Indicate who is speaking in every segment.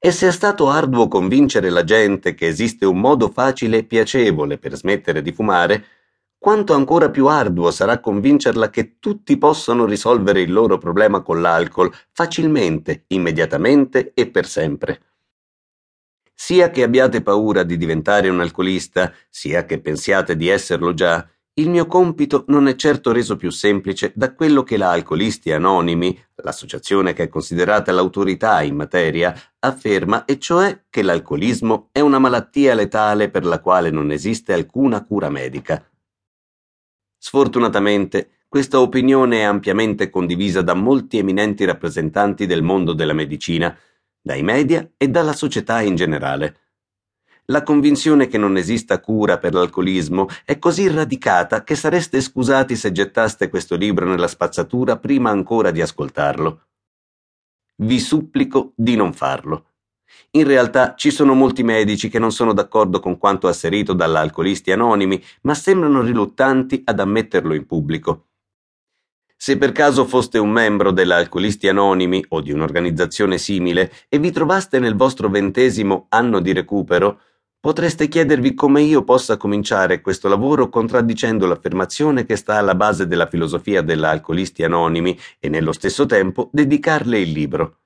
Speaker 1: E se è stato arduo convincere la gente che esiste un modo facile e piacevole per smettere di fumare, quanto ancora più arduo sarà convincerla che tutti possono risolvere il loro problema con l'alcol facilmente, immediatamente e per sempre. Sia che abbiate paura di diventare un alcolista, sia che pensiate di esserlo già, il mio compito non è certo reso più semplice da quello che la Alcolisti Anonimi, l'associazione che è considerata l'autorità in materia, afferma, e cioè che l'alcolismo è una malattia letale per la quale non esiste alcuna cura medica. Sfortunatamente, questa opinione è ampiamente condivisa da molti eminenti rappresentanti del mondo della medicina, dai media e dalla società in generale. La convinzione che non esista cura per l'alcolismo è così radicata che sareste scusati se gettaste questo libro nella spazzatura prima ancora di ascoltarlo. Vi supplico di non farlo. In realtà ci sono molti medici che non sono d'accordo con quanto asserito dall'alcolisti anonimi, ma sembrano riluttanti ad ammetterlo in pubblico. Se per caso foste un membro dell'Alcolisti Anonimi o di un'organizzazione simile e vi trovaste nel vostro ventesimo anno di recupero, potreste chiedervi come io possa cominciare questo lavoro contraddicendo l'affermazione che sta alla base della filosofia dell'Alcolisti Anonimi e nello stesso tempo dedicarle il libro.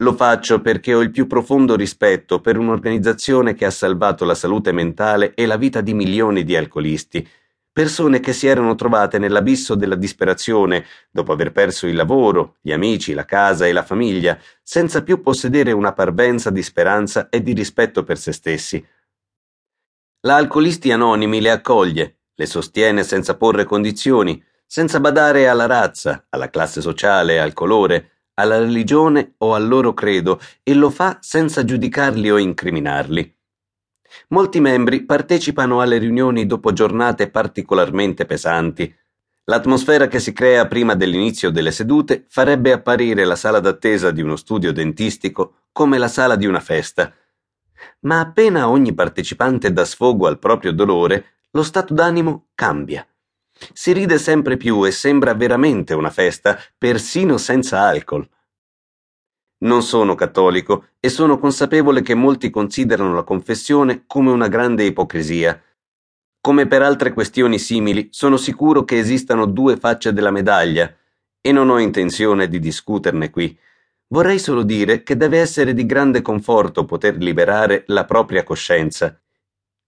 Speaker 1: Lo faccio perché ho il più profondo rispetto per un'organizzazione che ha salvato la salute mentale e la vita di milioni di alcolisti, persone che si erano trovate nell'abisso della disperazione dopo aver perso il lavoro, gli amici, la casa e la famiglia, senza più possedere una parvenza di speranza e di rispetto per se stessi. La Alcolisti Anonimi le accoglie, le sostiene senza porre condizioni, senza badare alla razza, alla classe sociale, al colore, alla religione o al loro credo e lo fa senza giudicarli o incriminarli. Molti membri partecipano alle riunioni dopo giornate particolarmente pesanti. L'atmosfera che si crea prima dell'inizio delle sedute farebbe apparire la sala d'attesa di uno studio dentistico come la sala di una festa. Ma appena ogni partecipante dà sfogo al proprio dolore, lo stato d'animo cambia. Si ride sempre più e sembra veramente una festa, persino senza alcol. Non sono cattolico e sono consapevole che molti considerano la confessione come una grande ipocrisia. Come per altre questioni simili, sono sicuro che esistano due facce della medaglia e non ho intenzione di discuterne qui. Vorrei solo dire che deve essere di grande conforto poter liberare la propria coscienza.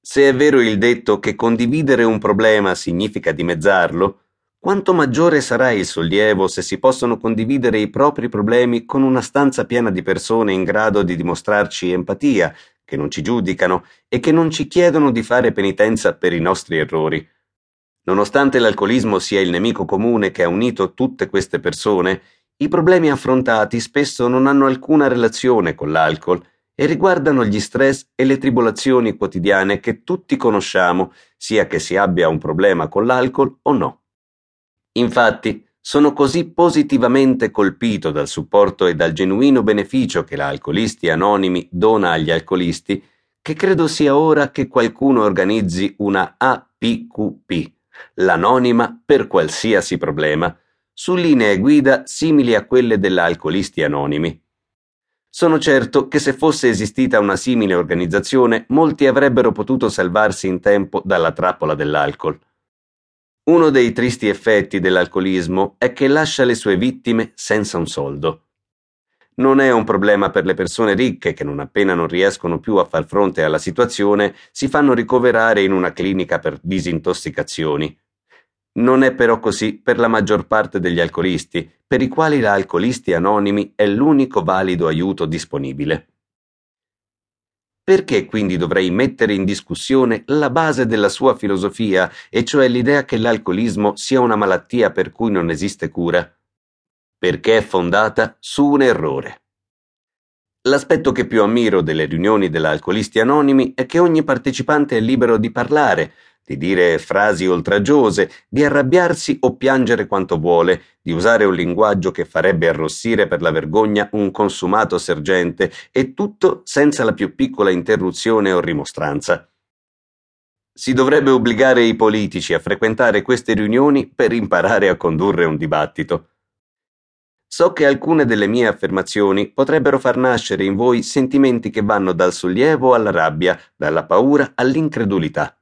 Speaker 1: Se è vero il detto che condividere un problema significa dimezzarlo, quanto maggiore sarà il sollievo se si possono condividere i propri problemi con una stanza piena di persone in grado di dimostrarci empatia, che non ci giudicano e che non ci chiedono di fare penitenza per i nostri errori. Nonostante l'alcolismo sia il nemico comune che ha unito tutte queste persone, i problemi affrontati spesso non hanno alcuna relazione con l'alcol e riguardano gli stress e le tribolazioni quotidiane che tutti conosciamo, sia che si abbia un problema con l'alcol o no. Infatti, sono così positivamente colpito dal supporto e dal genuino beneficio che la Alcolisti Anonimi dona agli alcolisti che credo sia ora che qualcuno organizzi una APQP, l'anonima per qualsiasi problema, su linee guida simili a quelle della Alcolisti Anonimi. Sono certo che se fosse esistita una simile organizzazione molti avrebbero potuto salvarsi in tempo dalla trappola dell'alcol. Uno dei tristi effetti dell'alcolismo è che lascia le sue vittime senza un soldo. Non è un problema per le persone ricche che non appena non riescono più a far fronte alla situazione si fanno ricoverare in una clinica per disintossicazioni. Non è però così per la maggior parte degli alcolisti, per i quali la Alcolisti Anonimi è l'unico valido aiuto disponibile. Perché quindi dovrei mettere in discussione la base della sua filosofia, e cioè l'idea che l'alcolismo sia una malattia per cui non esiste cura? Perché è fondata su un errore. L'aspetto che più ammiro delle riunioni dell'Alcolisti Anonimi è che ogni partecipante è libero di parlare, di dire frasi oltraggiose, di arrabbiarsi o piangere quanto vuole, di usare un linguaggio che farebbe arrossire per la vergogna un consumato sergente, e tutto senza la più piccola interruzione o rimostranza. Si dovrebbe obbligare i politici a frequentare queste riunioni per imparare a condurre un dibattito. So che alcune delle mie affermazioni potrebbero far nascere in voi sentimenti che vanno dal sollievo alla rabbia, dalla paura all'incredulità.